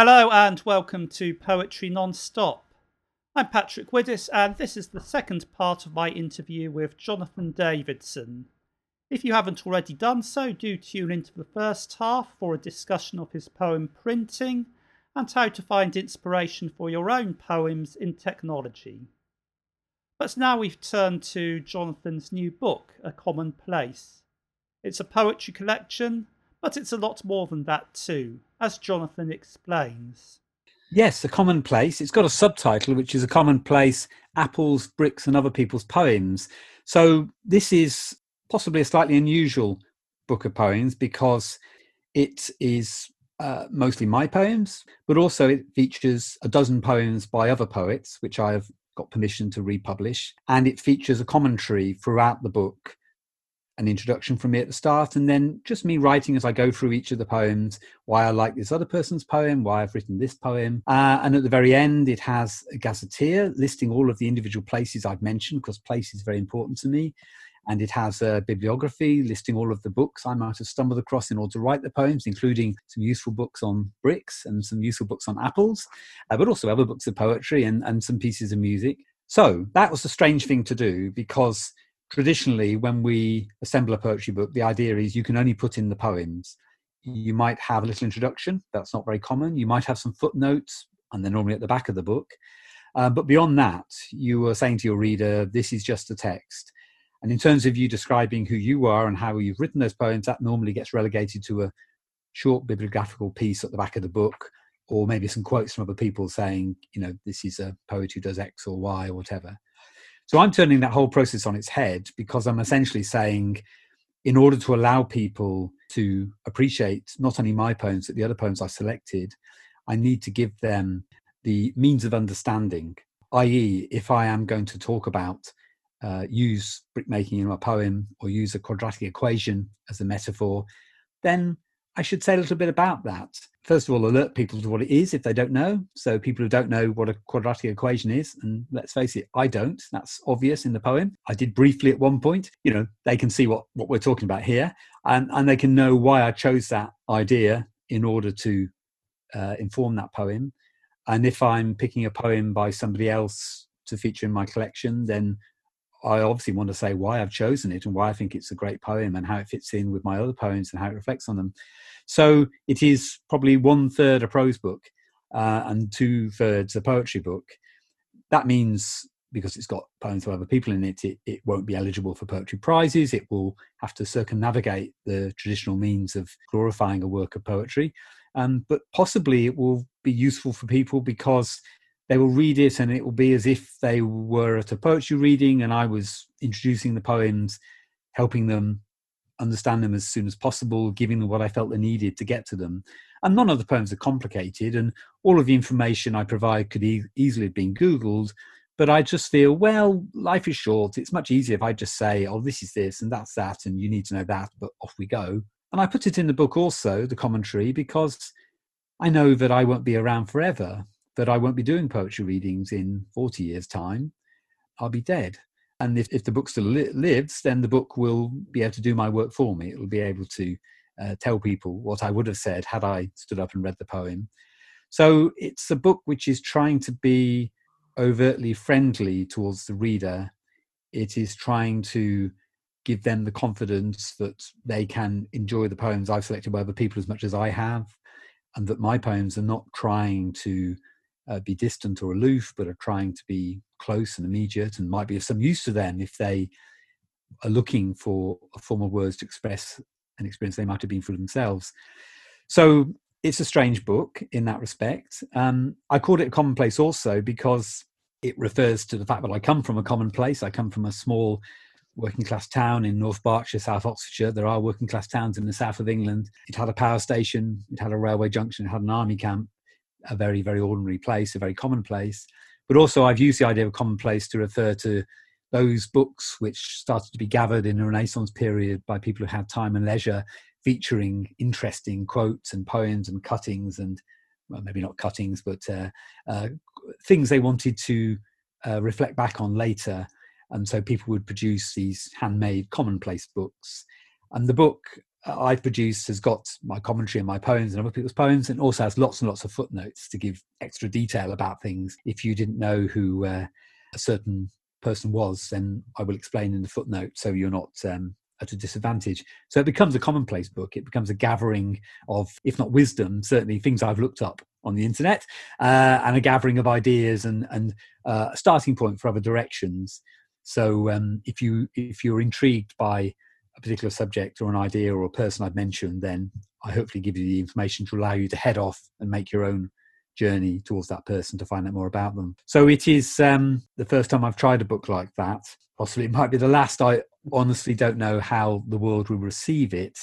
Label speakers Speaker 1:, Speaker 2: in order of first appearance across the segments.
Speaker 1: Hello and welcome to Poetry Non-Stop. I'm Patrick Widdess and this is the second part of my interview with Jonathan Davidson. If you haven't already done so, do tune into the first half for a discussion of his poem Printing and how to find inspiration for your own poems in technology. But now we've turned to Jonathan's new book, A Common Place. It's a poetry collection, but it's a lot more than that too as Jonathan explains.
Speaker 2: Yes, a commonplace. It's got a subtitle, which is a commonplace apples, bricks, and other people's poems. So this is possibly a slightly unusual book of poems because it is uh, mostly my poems, but also it features a dozen poems by other poets, which I have got permission to republish, and it features a commentary throughout the book an introduction from me at the start, and then just me writing as I go through each of the poems why I like this other person's poem, why I've written this poem. Uh, and at the very end, it has a gazetteer listing all of the individual places I've mentioned, because place is very important to me. And it has a bibliography listing all of the books I might have stumbled across in order to write the poems, including some useful books on bricks and some useful books on apples, uh, but also other books of poetry and, and some pieces of music. So that was a strange thing to do because traditionally when we assemble a poetry book the idea is you can only put in the poems. You might have a little introduction that's not very common. You might have some footnotes and they're normally at the back of the book. Uh, but beyond that you are saying to your reader this is just a text. And in terms of you describing who you are and how you've written those poems that normally gets relegated to a short bibliographical piece at the back of the book or maybe some quotes from other people saying you know this is a poet who does x or y or whatever so I'm turning that whole process on its head because I'm essentially saying, in order to allow people to appreciate not only my poems, but the other poems I selected, I need to give them the means of understanding. I.e., if I am going to talk about uh, use brickmaking in my poem or use a quadratic equation as a metaphor, then I should say a little bit about that. First of all, alert people to what it is if they don't know. So, people who don't know what a quadratic equation is, and let's face it, I don't. That's obvious in the poem. I did briefly at one point. You know, they can see what, what we're talking about here, and, and they can know why I chose that idea in order to uh, inform that poem. And if I'm picking a poem by somebody else to feature in my collection, then I obviously want to say why I've chosen it and why I think it's a great poem and how it fits in with my other poems and how it reflects on them. So it is probably one third a prose book uh, and two thirds a poetry book. That means because it's got poems of other people in it, it, it won't be eligible for poetry prizes. It will have to circumnavigate the traditional means of glorifying a work of poetry. Um, but possibly it will be useful for people because they will read it and it will be as if they were at a poetry reading and I was introducing the poems, helping them understand them as soon as possible, giving them what I felt they needed to get to them. And none of the poems are complicated, and all of the information I provide could e- easily have been Googled. But I just feel, well, life is short. It's much easier if I just say, oh, this is this and that's that, and you need to know that, but off we go. And I put it in the book also, the commentary, because I know that I won't be around forever that I won't be doing poetry readings in 40 years' time. I'll be dead. And if, if the book still li- lives, then the book will be able to do my work for me. It will be able to uh, tell people what I would have said had I stood up and read the poem. So it's a book which is trying to be overtly friendly towards the reader. It is trying to give them the confidence that they can enjoy the poems I've selected by other people as much as I have, and that my poems are not trying to uh, be distant or aloof, but are trying to be close and immediate and might be of some use to them if they are looking for a form of words to express an experience they might have been through themselves. So it's a strange book in that respect. Um, I called it commonplace also because it refers to the fact that I come from a commonplace. I come from a small working class town in North Berkshire, South Oxfordshire. There are working class towns in the south of England. It had a power station, it had a railway junction, it had an army camp a very, very ordinary place, a very common place. But also, I've used the idea of commonplace to refer to those books which started to be gathered in the Renaissance period by people who had time and leisure, featuring interesting quotes and poems and cuttings and well, maybe not cuttings, but uh, uh, things they wanted to uh, reflect back on later. And so people would produce these handmade commonplace books. And the book I've produced has got my commentary and my poems and other people's poems, and also has lots and lots of footnotes to give extra detail about things. If you didn't know who uh, a certain person was, then I will explain in the footnote so you're not um, at a disadvantage. So it becomes a commonplace book. It becomes a gathering of, if not wisdom, certainly things I've looked up on the internet, uh, and a gathering of ideas and and uh, a starting point for other directions. So um, if you if you're intrigued by a particular subject or an idea or a person I've mentioned, then I hopefully give you the information to allow you to head off and make your own journey towards that person to find out more about them. So it is um, the first time I've tried a book like that. Possibly it might be the last. I honestly don't know how the world will receive it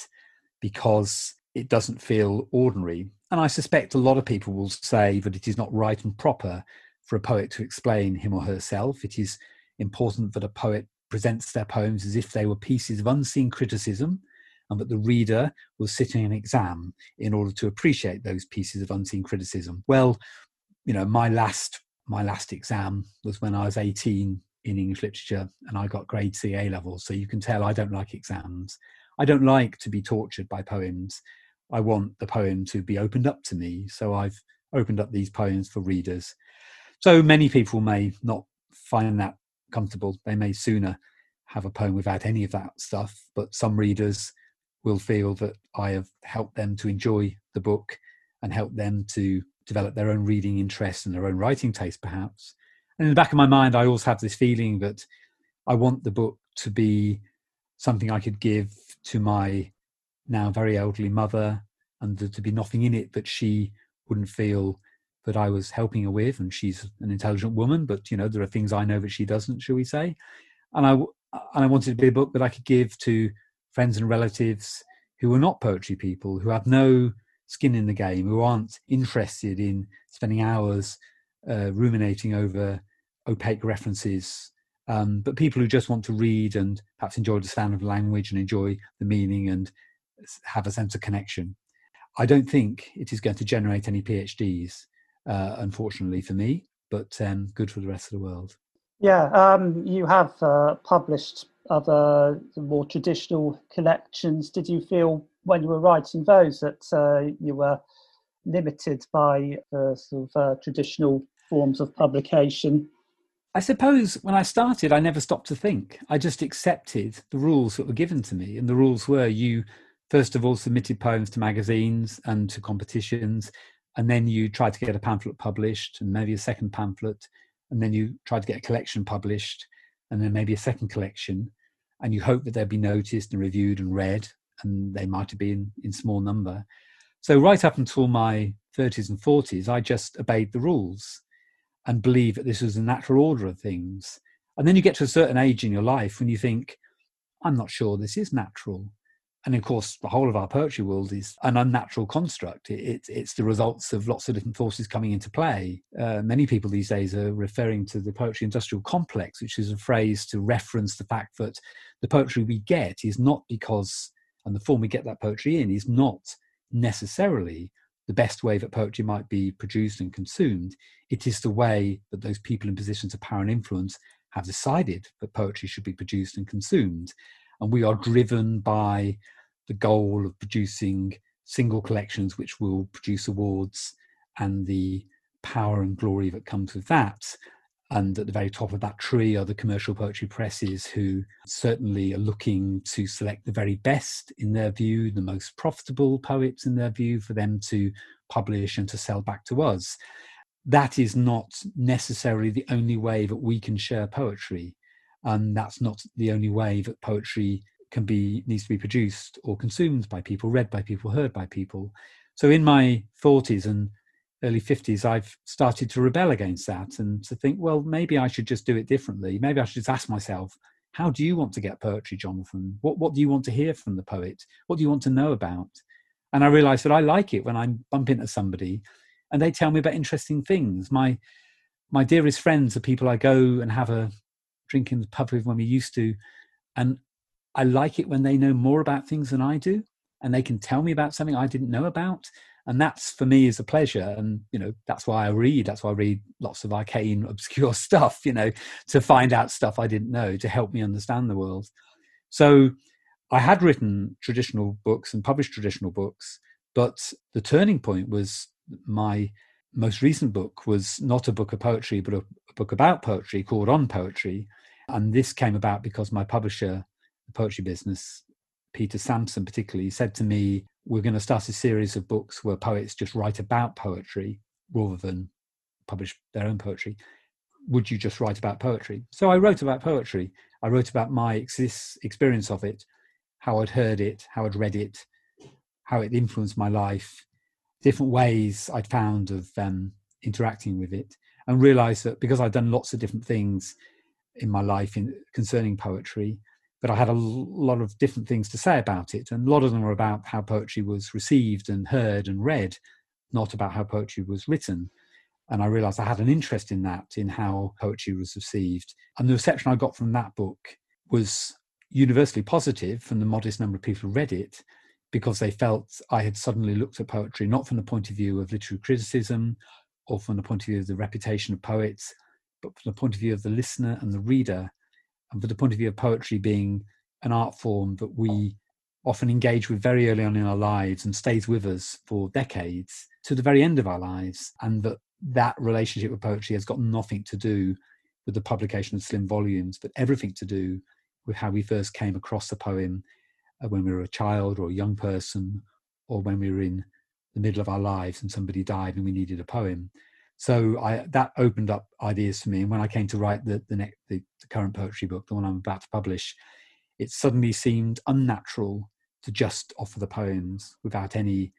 Speaker 2: because it doesn't feel ordinary. And I suspect a lot of people will say that it is not right and proper for a poet to explain him or herself. It is important that a poet presents their poems as if they were pieces of unseen criticism and that the reader was sitting an exam in order to appreciate those pieces of unseen criticism. Well, you know, my last my last exam was when I was 18 in English literature and I got grade C A level. So you can tell I don't like exams. I don't like to be tortured by poems. I want the poem to be opened up to me. So I've opened up these poems for readers. So many people may not find that comfortable. They may sooner have a poem without any of that stuff, but some readers will feel that I have helped them to enjoy the book and helped them to develop their own reading interest and their own writing taste, perhaps. And in the back of my mind, I also have this feeling that I want the book to be something I could give to my now very elderly mother and to be nothing in it that she wouldn't feel that I was helping her with. And she's an intelligent woman, but you know, there are things I know that she doesn't, shall we say. And I, and I wanted to be a book that I could give to friends and relatives who are not poetry people, who have no skin in the game, who aren't interested in spending hours uh, ruminating over opaque references, um, but people who just want to read and perhaps enjoy the sound of language and enjoy the meaning and have a sense of connection. I don't think it is going to generate any PhDs, uh, unfortunately for me, but um, good for the rest of the world.
Speaker 1: Yeah, um, you have uh, published other more traditional collections. Did you feel when you were writing those that uh, you were limited by the sort of uh, traditional forms of publication?
Speaker 2: I suppose when I started, I never stopped to think. I just accepted the rules that were given to me. And the rules were you, first of all, submitted poems to magazines and to competitions. And then you tried to get a pamphlet published and maybe a second pamphlet. And then you tried to get a collection published and then maybe a second collection. And you hope that they'll be noticed and reviewed and read. And they might have been in small number. So, right up until my 30s and 40s, I just obeyed the rules and believed that this was the natural order of things. And then you get to a certain age in your life when you think, I'm not sure this is natural. And of course, the whole of our poetry world is an unnatural construct. It, it, it's the results of lots of different forces coming into play. Uh, many people these days are referring to the poetry industrial complex, which is a phrase to reference the fact that the poetry we get is not because, and the form we get that poetry in is not necessarily the best way that poetry might be produced and consumed. It is the way that those people in positions of power and influence have decided that poetry should be produced and consumed. And we are driven by the goal of producing single collections which will produce awards and the power and glory that comes with that and at the very top of that tree are the commercial poetry presses who certainly are looking to select the very best in their view, the most profitable poets in their view, for them to publish and to sell back to us. That is not necessarily the only way that we can share poetry. And that's not the only way that poetry can be needs to be produced or consumed by people, read by people, heard by people. So in my 40s and early 50s, I've started to rebel against that and to think, well, maybe I should just do it differently. Maybe I should just ask myself, how do you want to get poetry, Jonathan? What, what do you want to hear from the poet? What do you want to know about? And I realized that I like it when I bump into somebody and they tell me about interesting things. My, my dearest friends are people I go and have a drink in the pub with when we used to. And I like it when they know more about things than I do and they can tell me about something I didn't know about and that's for me is a pleasure and you know that's why i read that's why i read lots of arcane obscure stuff you know to find out stuff i didn't know to help me understand the world so I had written traditional books and published traditional books, but the turning point was my most recent book was not a book of poetry, but a, a book about poetry called On Poetry. And this came about because my publisher, the poetry business, Peter Sansom particularly, said to me, We're going to start a series of books where poets just write about poetry rather than publish their own poetry. Would you just write about poetry? So I wrote about poetry. I wrote about my experience of it, how I'd heard it, how I'd read it, how it influenced my life, different ways I'd found of um, interacting with it, and realised that because I'd done lots of different things in my life in, concerning poetry, but I had a lot of different things to say about it, and a lot of them were about how poetry was received and heard and read, not about how poetry was written. And I realised I had an interest in that, in how poetry was received, and the reception I got from that book was universally positive from the modest number of people who read it because they felt I had suddenly looked at poetry not from the point of view of literary criticism or from the point of view of the reputation of poets, but from the point of view of the listener and the reader, and from the point of view of poetry being an art form that we often engage with very early on in our lives and stays with us for decades to the very end of our lives, and that that relationship with poetry has got nothing to do with the publication of slim volumes, but everything to do with how we first came across the poem uh, when we were a child or a young person, or when we were in the middle of our lives and somebody died and we needed a poem. So I, that opened up ideas for me. And when I came to write the the, next, the, the current poetry book, the one I'm about to publish, it suddenly seemed unnatural to just offer the poems without any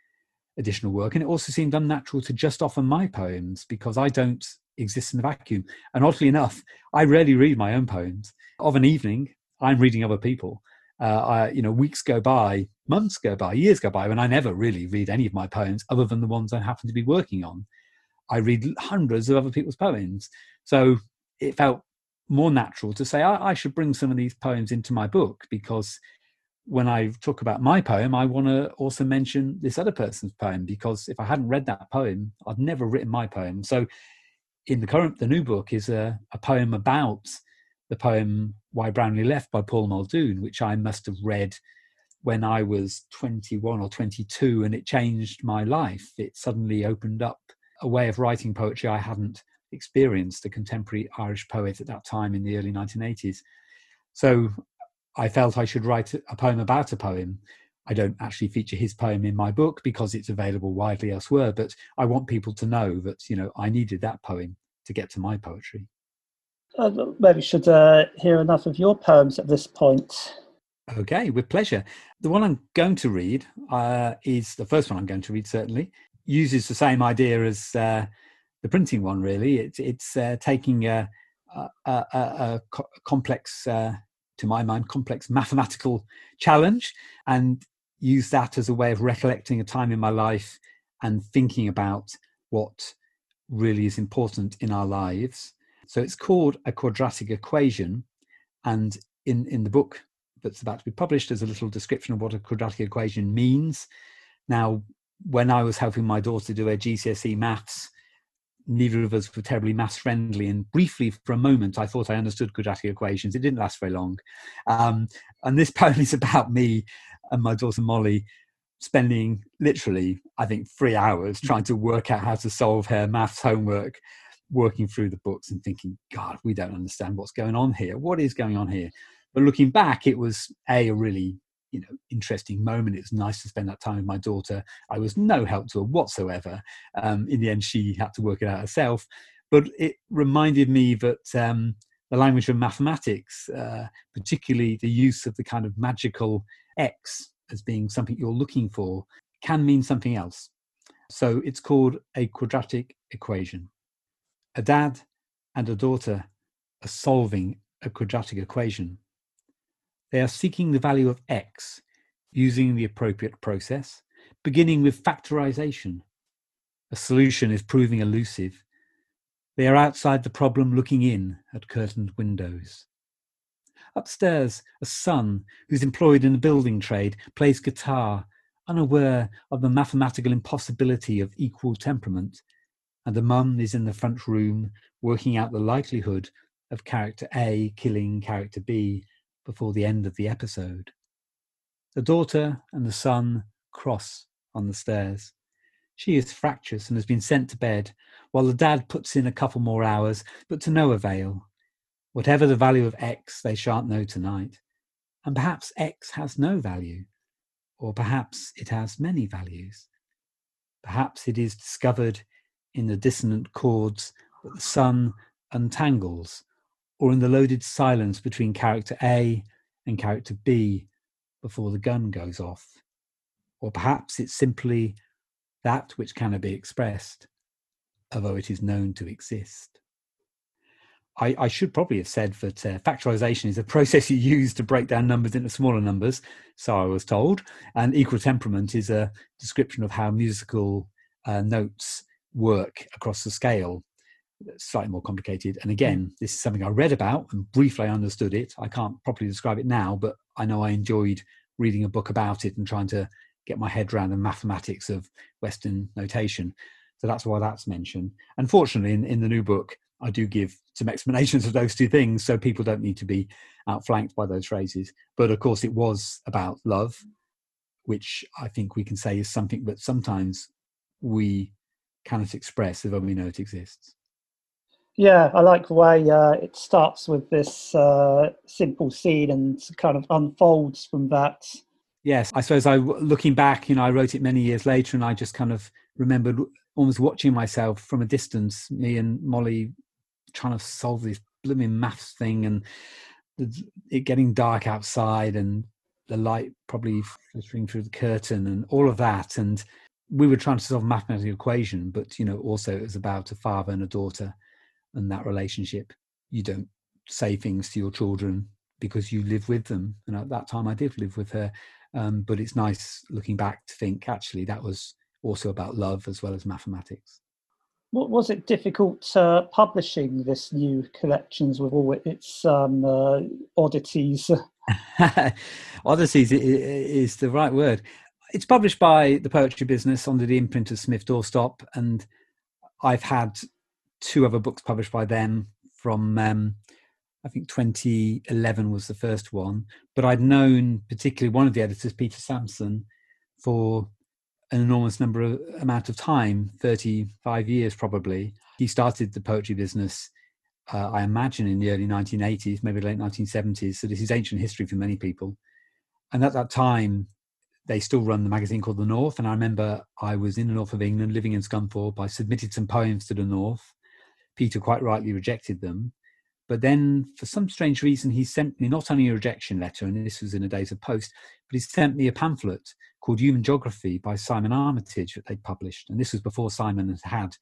Speaker 2: additional work. And it also seemed unnatural to just offer my poems because I don't exist in a vacuum. And oddly enough, I rarely read my own poems. Of an evening, I'm reading other people uh, I, you know, weeks go by, months go by, years go by, when I never really read any of my poems other than the ones I happen to be working on. I read hundreds of other people's poems. So it felt more natural to say, I, I should bring some of these poems into my book because when I talk about my poem, I want to also mention this other person's poem because if I hadn't read that poem, I'd never written my poem. So in the current, the new book is a, a poem about the poem Why Brownlee Left by Paul Muldoon, which I must have read when I was 21 or 22, and it changed my life. It suddenly opened up a way of writing poetry I hadn't experienced, a contemporary Irish poet at that time in the early 1980s. So I felt I should write a poem about a poem. I don't actually feature his poem in my book because it's available widely elsewhere, but I want people to know that, you know, I needed that poem to get to my poetry
Speaker 1: uh, maybe should uh, hear enough of your poems at this point.
Speaker 2: Okay, with pleasure. The one I'm going to read uh, is the first one I'm going to read, certainly, uses the same idea as uh, the printing one, really. It's, it's uh, taking a, a, a, a complex, uh, to my mind, complex mathematical challenge and use that as a way of recollecting a time in my life and thinking about what really is important in our lives so it's called a quadratic equation. And in, in the book that's about to be published, there's a little description of what a quadratic equation means. Now, when I was helping my daughter do her GCSE maths, neither of us were terribly maths friendly. And briefly, for a moment, I thought I understood quadratic equations. It didn't last very long. Um, and this poem is about me and my daughter Molly spending literally, I think, three hours trying to work out how to solve her maths homework working through the books and thinking, God, we don't understand what's going on here. What is going on here? But looking back, it was a, a really you know interesting moment. It was nice to spend that time with my daughter. I was no help to her whatsoever. Um, in the end, she had to work it out herself. But it reminded me that um, the language of mathematics, uh, particularly the use of the kind of magical x as being something you're looking for, can mean something else. So it's called a quadratic equation. A dad and a daughter are solving a quadratic equation. They are seeking the value of x using the appropriate process, beginning with factorization. A solution is proving elusive. They are outside the problem looking in at curtained windows. Upstairs, a son who's employed in the building trade plays guitar, unaware of the mathematical impossibility of equal temperament and the mum is in the front room working out the likelihood of character A killing character B before the end of the episode. The daughter and the son cross on the stairs. She is fractious and has been sent to bed, while the dad puts in a couple more hours, but to no avail. Whatever the value of X, they shan't know tonight. And perhaps X has no value, or perhaps it has many values. Perhaps it is discovered in the dissonant chords that the son untangles, or in the loaded silence between character A and character B before the gun goes off. Or perhaps it's simply that which cannot be expressed, although it is known to exist. I, I should probably have said that uh, factorization is a process you use to break down numbers into smaller numbers, so I was told, and equal temperament is a description of how musical uh, notes work across the scale slightly more complicated. And hmm. again, this is something I read about and briefly understood it. I can't properly describe it now, but I know I enjoyed reading a book about it and trying to get my head around the mathematics of Western notation. So that's why that's mentioned. Unfortunately, in, in the new book, I do give some explanations of those two things so people don't need to be outflanked by those phrases. But of course, it was about love, which I think we can say is something that sometimes we cannot express if only we know it exists.
Speaker 1: Yeah, I like the way uh, it starts with this uh, simple scene and kind of unfolds from that.
Speaker 2: Yes i suppose i looking back you know i wrote it many years later and i just kind of remembered almost watching myself from a distance me and molly trying to solve this blooming maths thing and it getting dark outside and the light probably filtering through the curtain and all of that and we were trying to solve a mathematical equation but you know also it was about a father and a daughter and that relationship you don't say things to your children because you live with them and at that time i did live with her um, but it's nice looking back to think actually that was also about love as well as mathematics.
Speaker 1: What was it difficult uh, publishing this new collections with all its um, uh, oddities?
Speaker 2: oddities is the right word. It's published by the Poetry Business under the imprint of Smith Doorstop, and I've had two other books published by them from um, I think 2011 was the first one, but I'd known particularly one of the editors, Peter Sansom, for an enormous number of amount of time 35 years probably. He started the poetry business uh, i imagine in the early 1980s maybe late 1970s so this is ancient history for many people. And at that time they still run the magazine called the north and i remember i was in the north of england living in scunthorpe. I submitted some poems to the north peter quite rightly rejected them but then, for some strange reason, he sent me not only a rejection letter, and this was in a days of post, but he sent me a pamphlet called Human Geography by Simon Armitage that they published. And this was before Simon had had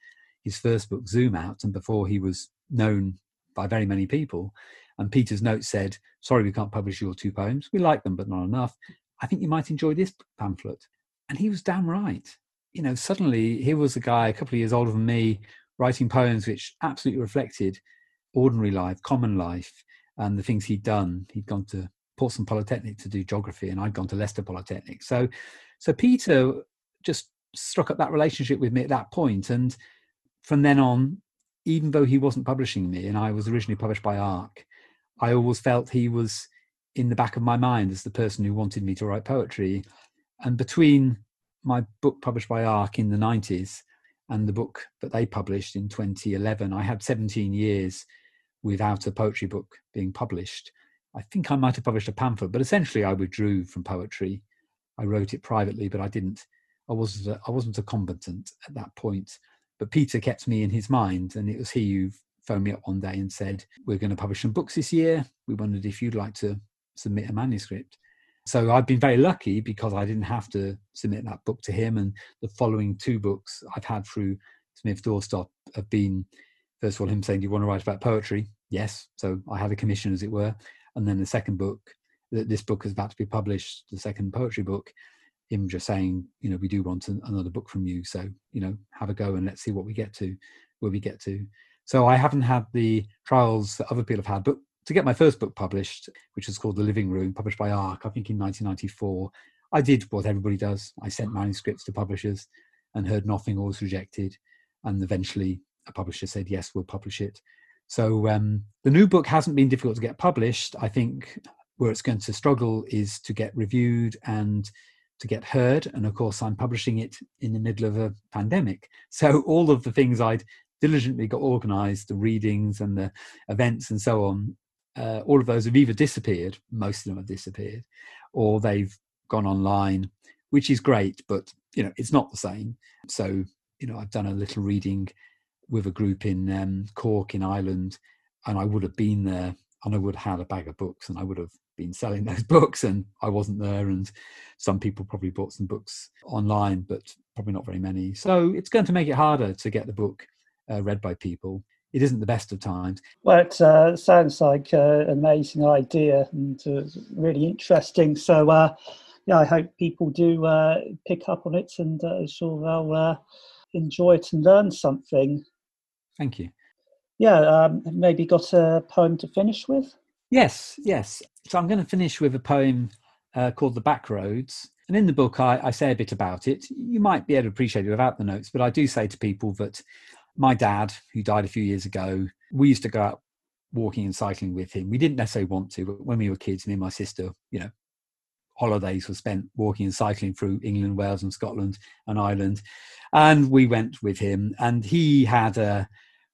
Speaker 2: his first book, Zoom, out, and before he was known by very many people. And Peter's note said, Sorry, we can't publish your two poems. We like them, but not enough. I think you might enjoy this pamphlet. And he was damn right. You know, suddenly here was a guy a couple of years older than me writing poems which absolutely reflected ordinary life, common life, and the things he'd done. He'd gone to Portsmouth Polytechnic to do geography, and I'd gone to Leicester Polytechnic. So, so Peter just struck up that relationship with me at that point, and from then on, even though he wasn't publishing me, and I was originally published by Arc, I always felt he was in the back of my mind as the person who wanted me to write poetry. And between my book published by Arc in the 90s and the book that they published in 2011, I had 17 years without a poetry book being published. I think I might have published a pamphlet, but essentially I withdrew from poetry. I wrote it privately, but I didn't. I wasn't. A, I wasn't a combatant at that point. But Peter kept me in his mind, and it was he who phoned me up one day and said, "We're going to publish some books this year. We wondered if you'd like to submit a manuscript." So I've been very lucky because I didn't have to submit that book to him. And the following two books I've had through Smith Doorstop have been, first of all, him saying, "Do you want to write about poetry?" yes. So I had a commission, as it were. And then the second book, that this book is about to be published, the second poetry book, him just saying, you know, we do want another book from you. So, you know, have a go and let's see what we get to, where we get to. So I haven't had the trials that other people have had, but to get my first book published, which was called The Living Room, published by Arc, I think in 1994, I did what everybody does. I sent manuscripts to publishers and heard nothing or was rejected. And eventually a publisher said, yes, we'll publish it. So um, the new book hasn't been difficult to get published. I think where it's going to struggle is to get reviewed and to get heard. And of course, I'm publishing it in the middle of a pandemic. So all of the things I'd diligently got organized, the readings and the events and so on, uh, all of those have either disappeared, most of them have disappeared, or they've gone online, which is great, but you know, it's not the same. So, you know, I've done a little reading with a group in um, Cork in Ireland, and I would have been there and I would have had a bag of books and I would have been selling those books and I wasn't there and some people probably bought some books online but probably not very many so it's going to make it harder to get the book uh, read by people it isn't the best of times
Speaker 1: well it uh, sounds like an amazing idea and uh, really interesting so uh, yeah i hope people do uh, pick up on it and uh, sure they'll enjoy it and learn something
Speaker 2: thank you
Speaker 1: yeah um, maybe got a poem to finish with
Speaker 2: Yes, yes. So I'm going to finish with a poem uh, called The Backroads. And in the book, I, I, say a bit about it. You might be able to appreciate it without the notes, but I do say to people that my dad, who died a few years ago, we used to go out walking and cycling with him. We didn't necessarily want to, but when we were kids, me and my sister, you know, holidays were spent walking and cycling through England, Wales, and Scotland and Ireland. And we went with him, and he had a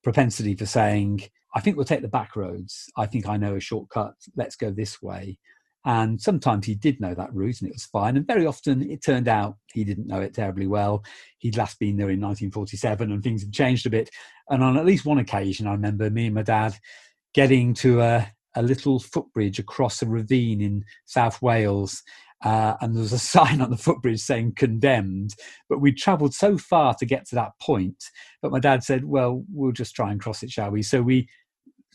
Speaker 2: propensity for saying, I think we'll take the back roads. I think I know a shortcut. Let's go this way. And sometimes he did know that route and it was fine. And very often it turned out he didn't know it terribly well. He'd last been there in 1947 and things had changed a bit. And on at least one occasion, I remember me and my dad getting to a, a little footbridge across a ravine in South Wales. Uh, and there was a sign on the footbridge saying condemned. But we travelled so far to get to that point. But my dad said, well, we'll just try and cross it, shall we? So we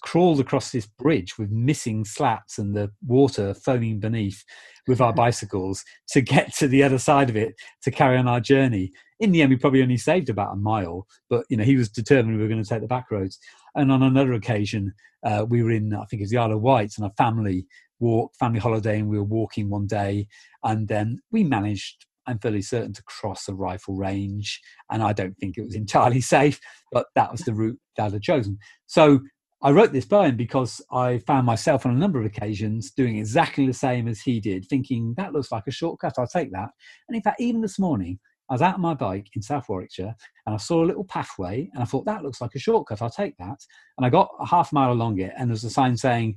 Speaker 2: crawled across this bridge with missing slats and the water foaming beneath with our bicycles to get to the other side of it to carry on our journey. In the end, we probably only saved about a mile, but you know he was determined we were going to take the back roads. And on another occasion, uh, we were in I think it was the Isle of Wight, and a family walk, family holiday, and we were walking one day, and then we managed. I'm fairly certain to cross a rifle range, and I don't think it was entirely safe, but that was the route that Dad had chosen. So I wrote this poem because I found myself on a number of occasions doing exactly the same as he did, thinking that looks like a shortcut, I'll take that. And in fact, even this morning, I was out on my bike in South Warwickshire and I saw a little pathway and I thought that looks like a shortcut, I'll take that. And I got a half mile along it and there's a sign saying,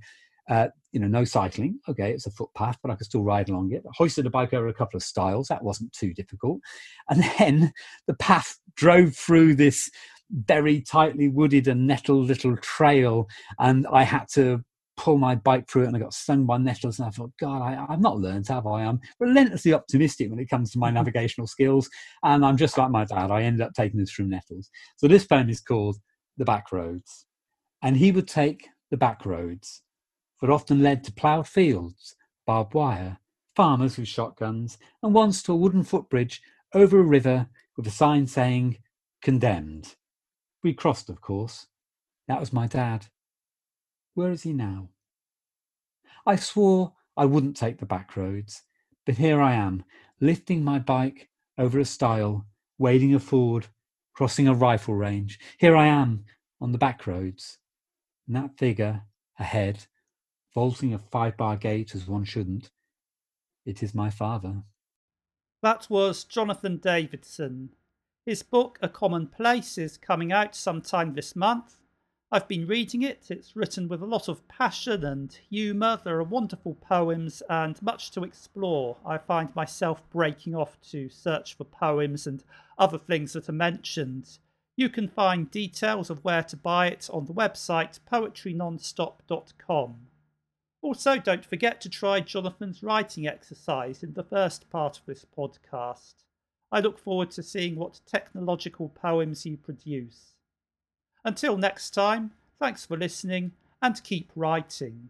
Speaker 2: uh, you know, no cycling. Okay, it's a footpath, but I could still ride along it. I hoisted a bike over a couple of stiles. That wasn't too difficult. And then the path drove through this very tightly wooded and nettled little trail, and I had to pull my bike through it and I got stung by nettles and I thought, God, I, have not learned, have I? I'm relentlessly optimistic when it comes to my mm-hmm. navigational skills. And I'm just like my dad. I ended up taking this through nettles. So this poem is called The Back Roads. And he would take the back roads that often led to ploughed fields, barbed wire, farmers with shotguns, and once to a wooden footbridge over a river with a sign saying, Condemned. We crossed, of course. That was my dad. Where is he now? I swore I wouldn't take the back roads, but here I am, lifting my bike over a stile, wading a ford, crossing a rifle range. Here I am on the back roads. And that figure ahead, vaulting a five bar gate as one shouldn't, it is my father.
Speaker 3: That was Jonathan Davidson, his book, A Common Place, is coming out sometime this month. I've been reading it. It's written with a lot of passion and humour. There are wonderful poems and much to explore. I find myself breaking off to search for poems and other things that are mentioned. You can find details of where to buy it on the website poetrynonstop.com. Also, don't forget to try Jonathan's writing exercise in the first part of this podcast. I look forward to seeing what technological poems you produce. Until next time, thanks for listening and keep writing.